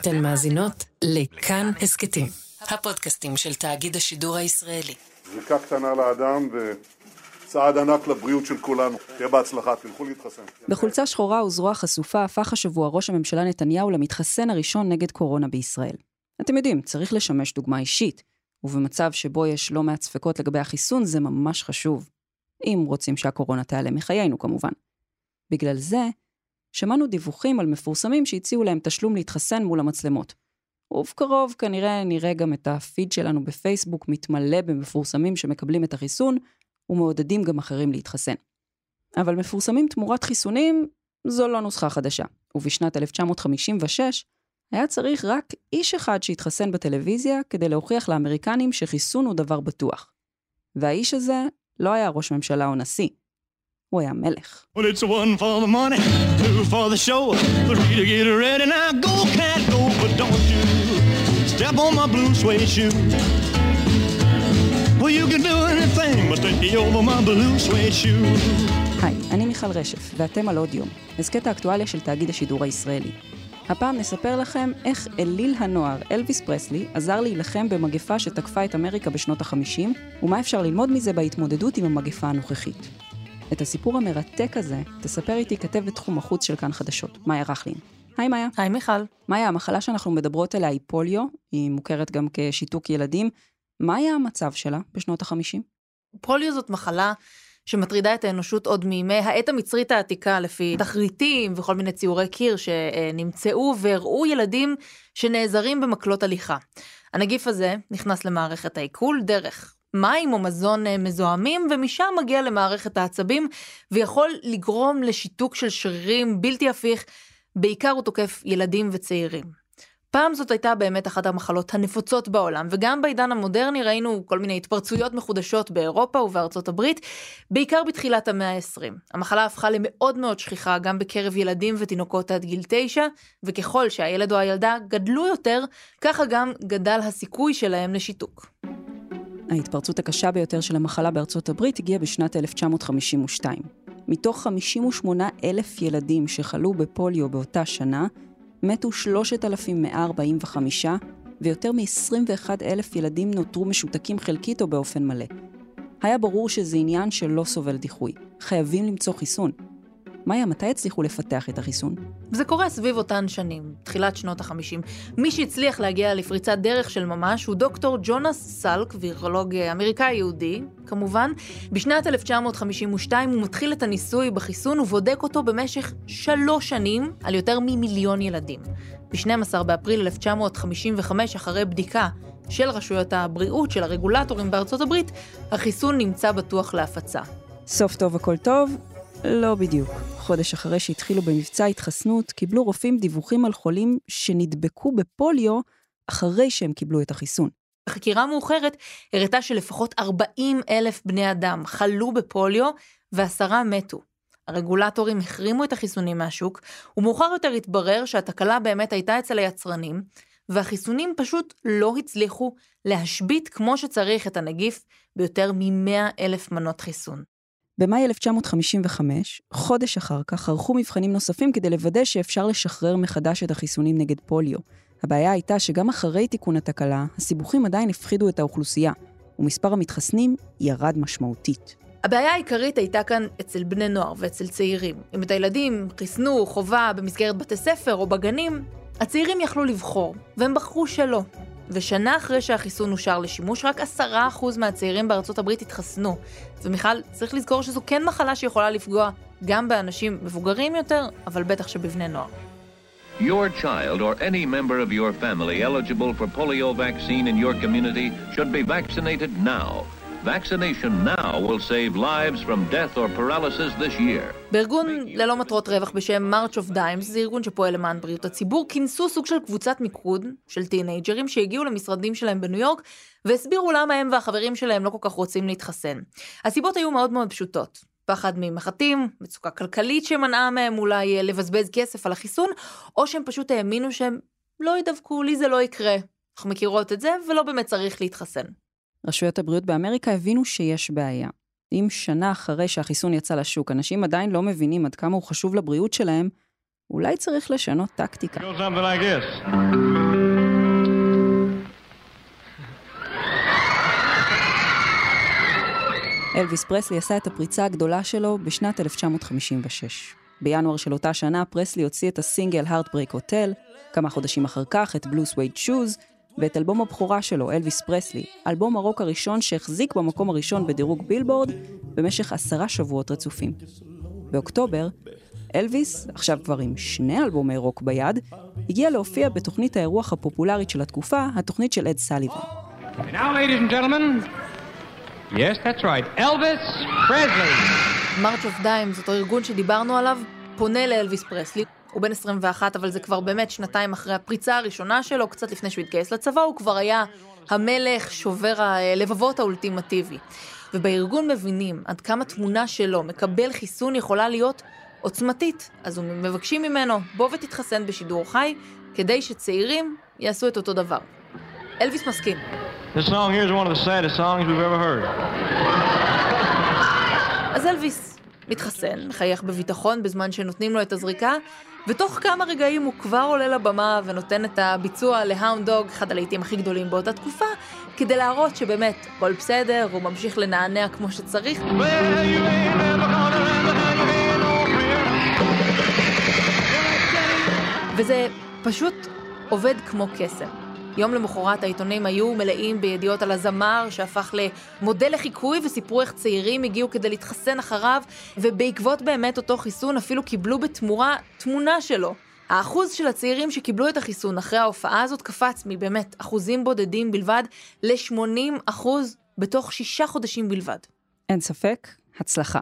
אתן מאזינות לכאן הסכתים, הפודקאסטים של תאגיד השידור הישראלי. זריקה קטנה לאדם וצעד ענק לבריאות של כולנו. תהיה בהצלחה, תלכו להתחסן. בחולצה שחורה וזרוע חשופה הפך השבוע ראש הממשלה נתניהו למתחסן הראשון נגד קורונה בישראל. אתם יודעים, צריך לשמש דוגמה אישית, ובמצב שבו יש לא מעט ספקות לגבי החיסון זה ממש חשוב. אם רוצים שהקורונה תיעלם מחיינו כמובן. בגלל זה, שמענו דיווחים על מפורסמים שהציעו להם תשלום להתחסן מול המצלמות. ובקרוב כנראה נראה גם את הפיד שלנו בפייסבוק מתמלא במפורסמים שמקבלים את החיסון, ומעודדים גם אחרים להתחסן. אבל מפורסמים תמורת חיסונים זו לא נוסחה חדשה, ובשנת 1956 היה צריך רק איש אחד שהתחסן בטלוויזיה כדי להוכיח לאמריקנים שחיסון הוא דבר בטוח. והאיש הזה לא היה ראש ממשלה או נשיא, הוא היה מלך. Well, it's one for the money, two for the show, three to get ready, now go, cat, go, but don't you step on my blue suede shoe. Well, you can do anything, but take over my blue suede shoe. היי, אני מיכל רשף, ואתם על עוד יום, הסכת האקטואליה של תאגיד השידור הישראלי. הפעם נספר לכם איך אליל הנוער, אלוויס פרסלי, עזר להילחם במגפה שתקפה את אמריקה בשנות ה-50, ומה אפשר ללמוד מזה בהתמודדות עם המגפה הנוכחית. את הסיפור המרתק הזה תספר איתי כתבת תחום החוץ של כאן חדשות, מאיה רכלין. היי מאיה. היי מיכל. מאיה, המחלה שאנחנו מדברות עליה היא פוליו, היא מוכרת גם כשיתוק ילדים. מה היה המצב שלה בשנות ה-50? פוליו זאת מחלה שמטרידה את האנושות עוד מימי העת המצרית העתיקה, לפי תחריטים וכל מיני ציורי קיר שנמצאו והראו ילדים שנעזרים במקלות הליכה. הנגיף הזה נכנס למערכת העיכול דרך מים או מזון אה, מזוהמים, ומשם מגיע למערכת העצבים, ויכול לגרום לשיתוק של שרירים בלתי הפיך, בעיקר הוא תוקף ילדים וצעירים. פעם זאת הייתה באמת אחת המחלות הנפוצות בעולם, וגם בעידן המודרני ראינו כל מיני התפרצויות מחודשות באירופה ובארצות הברית, בעיקר בתחילת המאה ה-20. המחלה הפכה למאוד מאוד שכיחה גם בקרב ילדים ותינוקות עד גיל 9, וככל שהילד או הילדה גדלו יותר, ככה גם גדל הסיכוי שלהם לשיתוק. ההתפרצות הקשה ביותר של המחלה בארצות הברית הגיעה בשנת 1952. מתוך 58 אלף ילדים שחלו בפוליו באותה שנה, מתו 3,145, ויותר מ-21 אלף ילדים נותרו משותקים חלקית או באופן מלא. היה ברור שזה עניין שלא סובל דיחוי. חייבים למצוא חיסון. מאיה, מתי הצליחו לפתח את החיסון? זה קורה סביב אותן שנים, תחילת שנות ה-50. מי שהצליח להגיע לפריצת דרך של ממש הוא דוקטור ג'ונס סלק, וירולוג אמריקאי יהודי, כמובן. בשנת 1952 הוא מתחיל את הניסוי בחיסון ובודק אותו במשך שלוש שנים על יותר ממיליון ילדים. ב-12 באפריל 1955, אחרי בדיקה של רשויות הבריאות של הרגולטורים בארצות הברית, החיסון נמצא בטוח להפצה. סוף טוב הכל טוב, לא בדיוק. חודש אחרי שהתחילו במבצע התחסנות, קיבלו רופאים דיווחים על חולים שנדבקו בפוליו אחרי שהם קיבלו את החיסון. חקירה מאוחרת הראתה שלפחות 40 אלף בני אדם חלו בפוליו ועשרה מתו. הרגולטורים החרימו את החיסונים מהשוק, ומאוחר יותר התברר שהתקלה באמת הייתה אצל היצרנים, והחיסונים פשוט לא הצליחו להשבית כמו שצריך את הנגיף ביותר מ-100 אלף מנות חיסון. במאי 1955, חודש אחר כך, ערכו מבחנים נוספים כדי לוודא שאפשר לשחרר מחדש את החיסונים נגד פוליו. הבעיה הייתה שגם אחרי תיקון התקלה, הסיבוכים עדיין הפחידו את האוכלוסייה, ומספר המתחסנים ירד משמעותית. הבעיה העיקרית הייתה כאן אצל בני נוער ואצל צעירים. אם את הילדים חיסנו חובה במסגרת בתי ספר או בגנים, הצעירים יכלו לבחור, והם בחרו שלא. ושנה אחרי שהחיסון אושר לשימוש, רק עשרה אחוז מהצעירים בארצות הברית התחסנו. ומיכל, צריך לזכור שזו כן מחלה שיכולה לפגוע גם באנשים מבוגרים יותר, אבל בטח שבבני נוער. Your child or any member of your family eligible for polio vaccine in your community should be vaccinated now. Vaccination now will save lives from death or paralysis this year. בארגון ללא מטרות רווח בשם March of Dimes, זה ארגון שפועל למען בריאות הציבור, כינסו סוג של קבוצת מיקוד של טינג'רים שהגיעו למשרדים שלהם בניו יורק והסבירו למה הם והחברים שלהם לא כל כך רוצים להתחסן. הסיבות היו מאוד מאוד פשוטות. פחד ממחטים, מצוקה כלכלית שמנעה מהם אולי לבזבז כסף על החיסון, או שהם פשוט האמינו שהם לא ידבקו, לי זה לא יקרה. אנחנו מכירות את זה ולא באמת צריך להתחסן. רשויות הבריאות באמריקה הבינו שיש בעיה. אם שנה אחרי שהחיסון יצא לשוק, אנשים עדיין לא מבינים עד כמה הוא חשוב לבריאות שלהם, אולי צריך לשנות טקטיקה. אלוויס פרסלי עשה את הפריצה הגדולה שלו בשנת 1956. בינואר של אותה שנה פרסלי הוציא את הסינגל Heartbreak Hotel, כמה חודשים אחר כך את Blue Suede Shoes, ואת אלבום הבכורה שלו, אלוויס פרסלי, אלבום הרוק הראשון שהחזיק במקום הראשון בדירוג בילבורד במשך עשרה שבועות רצופים. באוקטובר, אלוויס, עכשיו כבר עם שני אלבומי רוק ביד, הגיע להופיע בתוכנית האירוח הפופולרית של התקופה, התוכנית של אד סליבן. Yes, that's right. Elvis Presley. March of Dimes, אותו ארגון שדיברנו עליו, פונה לאלוויס פרסלי. הוא בן 21, אבל זה כבר באמת שנתיים אחרי הפריצה הראשונה שלו, קצת לפני שהוא התגייס לצבא, הוא כבר היה המלך שובר הלבבות האולטימטיבי. ובארגון מבינים עד כמה תמונה שלו מקבל חיסון יכולה להיות עוצמתית. אז הם מבקשים ממנו, בוא ותתחסן בשידור חי, כדי שצעירים יעשו את אותו דבר. אלוויס מסכים. This song here is one of the saddest songs we've ever heard. אז אלוויס מתחסן, מחייך בביטחון בזמן שנותנים לו את הזריקה, ותוך כמה רגעים הוא כבר עולה לבמה ונותן את הביצוע להאונד דוג, אחד הלהיטים הכי גדולים באותה תקופה, כדי להראות שבאמת הכל בסדר, הוא ממשיך לנענע כמו שצריך. וזה פשוט עובד כמו קסם. יום למחרת העיתונים היו מלאים בידיעות על הזמר שהפך למודל לחיקוי וסיפרו איך צעירים הגיעו כדי להתחסן אחריו ובעקבות באמת אותו חיסון אפילו קיבלו בתמורה תמונה שלו. האחוז של הצעירים שקיבלו את החיסון אחרי ההופעה הזאת קפץ מבאמת אחוזים בודדים בלבד ל-80 אחוז בתוך שישה חודשים בלבד. אין ספק, הצלחה.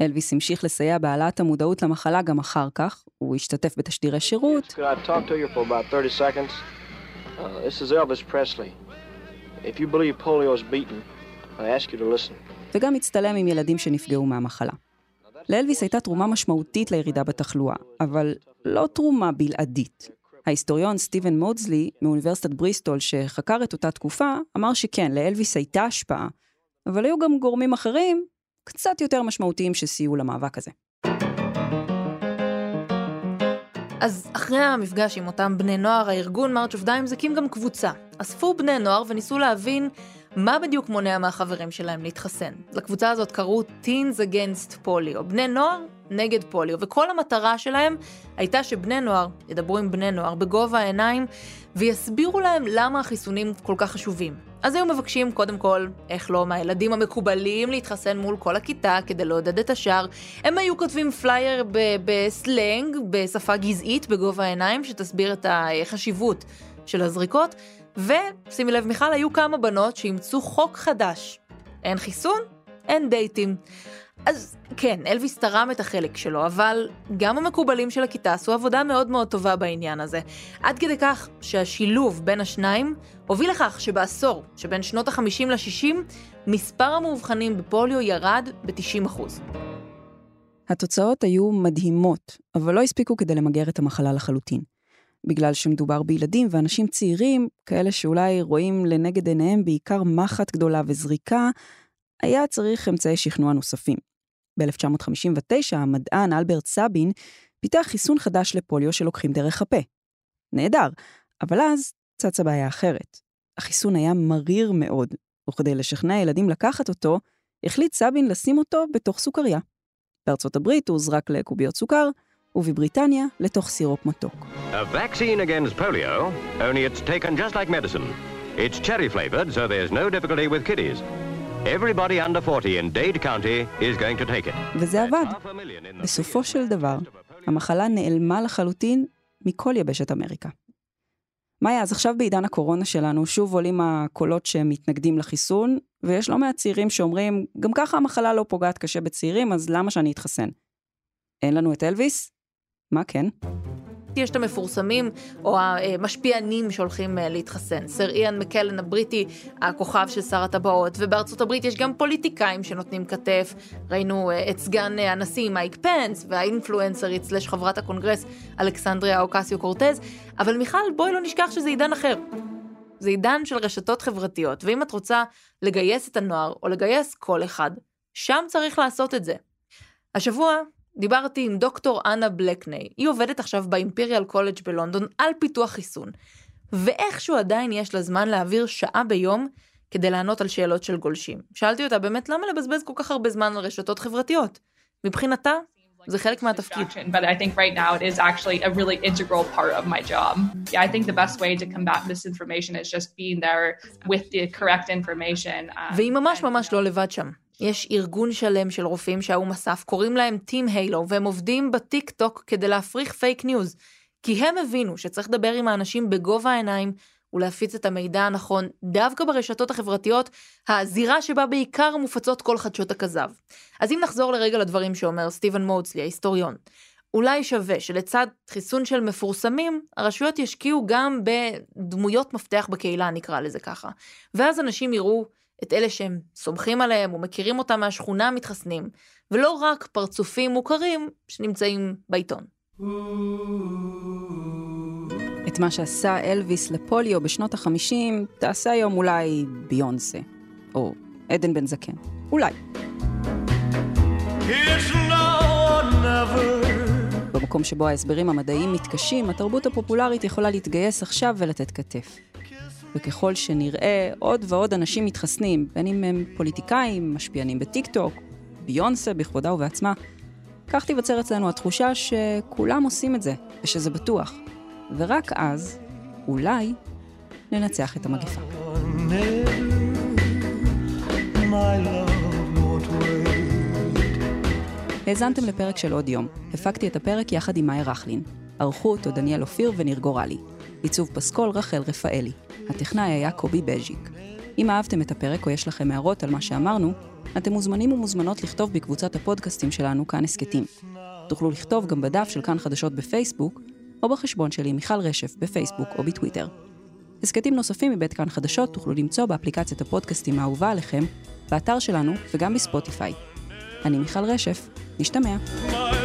אלוויס המשיך לסייע בהעלאת המודעות למחלה גם אחר כך, הוא השתתף בתשדירי שירות. Uh, this is Elvis Presley. If you believe polio is beaten, I ask you to listen. וגם הצטלם עם ילדים שנפגעו מהמחלה. לאלוויס הייתה תרומה משמעותית לירידה בתחלואה, אבל לא תרומה בלעדית. ההיסטוריון סטיבן מודזלי מאוניברסיטת בריסטול שחקר את אותה תקופה, אמר שכן, לאלוויס הייתה השפעה, אבל היו גם גורמים אחרים, קצת יותר משמעותיים שסייעו למאבק הזה. אז אחרי המפגש עם אותם בני נוער, הארגון March of Dimes הקים גם קבוצה. אספו בני נוער וניסו להבין מה בדיוק מונע מהחברים שלהם להתחסן. לקבוצה הזאת קראו Teens Against Polio, בני נוער נגד פוליו, וכל המטרה שלהם הייתה שבני נוער ידברו עם בני נוער בגובה העיניים ויסבירו להם למה החיסונים כל כך חשובים. אז היו מבקשים קודם כל, איך לא, מהילדים המקובלים להתחסן מול כל הכיתה כדי לעודד את השאר. הם היו כותבים פלייר בסלנג, בשפה גזעית בגובה העיניים, שתסביר את החשיבות של הזריקות. ושימי לב מיכל, היו כמה בנות שאימצו חוק חדש. אין חיסון, אין דייטים. אז כן, אלוויס תרם את החלק שלו, אבל גם המקובלים של הכיתה עשו עבודה מאוד מאוד טובה בעניין הזה. עד כדי כך שהשילוב בין השניים הוביל לכך שבעשור שבין שנות ה-50 ל-60, מספר המאובחנים בפוליו ירד ב-90%. התוצאות היו מדהימות, אבל לא הספיקו כדי למגר את המחלה לחלוטין. בגלל שמדובר בילדים ואנשים צעירים, כאלה שאולי רואים לנגד עיניהם בעיקר מחט גדולה וזריקה, היה צריך אמצעי שכנוע נוספים. ב-1959 המדען אלברט סאבין פיתח חיסון חדש לפוליו שלוקחים דרך הפה. נהדר, אבל אז צצה בעיה אחרת. החיסון היה מריר מאוד, וכדי לשכנע ילדים לקחת אותו, החליט סאבין לשים אותו בתוך סוכריה. בארצות הברית הוא הוזרק לקוביות סוכר, ובבריטניה לתוך סירופ מתוק. Polio, like. It's cherry flavored, so there's no difficulty with kiddies. Everybody under 40 in Dade County is going to take it. וזה עבד. בסופו של דבר, המחלה נעלמה לחלוטין מכל יבשת אמריקה. מאיה, אז עכשיו בעידן הקורונה שלנו, שוב עולים הקולות שמתנגדים לחיסון, ויש לא מעט צעירים שאומרים, גם ככה המחלה לא פוגעת קשה בצעירים, אז למה שאני אתחסן? אין לנו את אלוויס? מה כן? יש את המפורסמים או המשפיענים שהולכים אה, להתחסן. סר איאן מקלן הבריטי, הכוכב של שר הטבעות, ובארצות הברית יש גם פוליטיקאים שנותנים כתף. ראינו אה, את סגן אה, הנשיא מייק פנס וה influencer ית סלש חברת הקונגרס אלכסנדריה אוקסיו קורטז, אבל מיכל, בואי לא נשכח שזה עידן אחר. זה עידן של רשתות חברתיות, ואם את רוצה לגייס את הנוער, או לגייס כל אחד, שם צריך לעשות את זה. השבוע דיברתי עם דוקטור אנה בלקני, היא עובדת עכשיו באימפריאל קולג' בלונדון על פיתוח חיסון. ואיכשהו עדיין יש לה זמן להעביר שעה ביום כדי לענות על שאלות של גולשים. שאלתי אותה באמת למה לבזבז כל כך הרבה זמן על רשתות חברתיות? מבחינתה, זה חלק מהתפקיד. But I think right now it is actually a really integral part of my job. Yeah, I think the best way to combat misinformation is just being there with the correct information. um, והיא ממש ממש לא לבד שם. יש ארגון שלם של רופאים שה-WHO מאסף, קוראים להם טים היילו, והם עובדים בטיק טוק כדי להפריך fake news. כי הם הבינו שצריך לדבר עם האנשים בגובה העיניים ולהפיץ את המידע הנכון דווקא ברשתות החברתיות, הזירה שבה בעיקר מופצות כל חדשות הכזב. אז אם נחזור לרגע לדברים שאומר סטיבן מודסלי, ההיסטוריון, אולי שווה שלצד חיסון של מפורסמים, הרשויות ישקיעו גם בדמויות מפתח בקהילה, נקרא לזה ככה. ואז אנשים יראו את אלה שהם סומכים עליהם ומכירים אותם מהשכונה מתחסנים, ולא רק פרצופים מוכרים שנמצאים בעיתון. את מה שעשה אלוויס לפוליו בשנות החמישים, תעשה היום אולי ביונסה, או עדן בן זקן. אולי. במקום שבו ההסברים המדעיים מתקשים, התרבות הפופולרית יכולה להתגייס עכשיו ולתת כתף. וככל שנראה עוד ועוד אנשים מתחסנים, בין אם הם פוליטיקאים, משפיענים בטיקטוק, ביונסה בכבודה ובעצמה, כך תיווצר אצלנו התחושה שכולם עושים את זה, ושזה בטוח. ורק אז, אולי, ננצח את המגפה. האזנתם לפרק של עוד יום. הפקתי את הפרק יחד עם מאיה רכלין. ערכו אותו דניאל אופיר וניר גורלי. עיצוב פסקול רחל רפאלי. הטכנאי היה קובי בז'יק. אם אהבתם את הפרק או יש לכם הערות על מה שאמרנו, אתם מוזמנים ומוזמנות לכתוב בקבוצת הפודקאסטים שלנו כאן הסכתים. תוכלו לכתוב גם בדף של כאן חדשות בפייסבוק, או בחשבון שלי מיכל רשף בפייסבוק או בטוויטר. הסכתים נוספים מבית כאן חדשות תוכלו למצוא באפליקציית הפודקאסטים האהובה עליכם, באתר שלנו וגם בספוטיפיי. אני מיכל רשף, נשתמע. My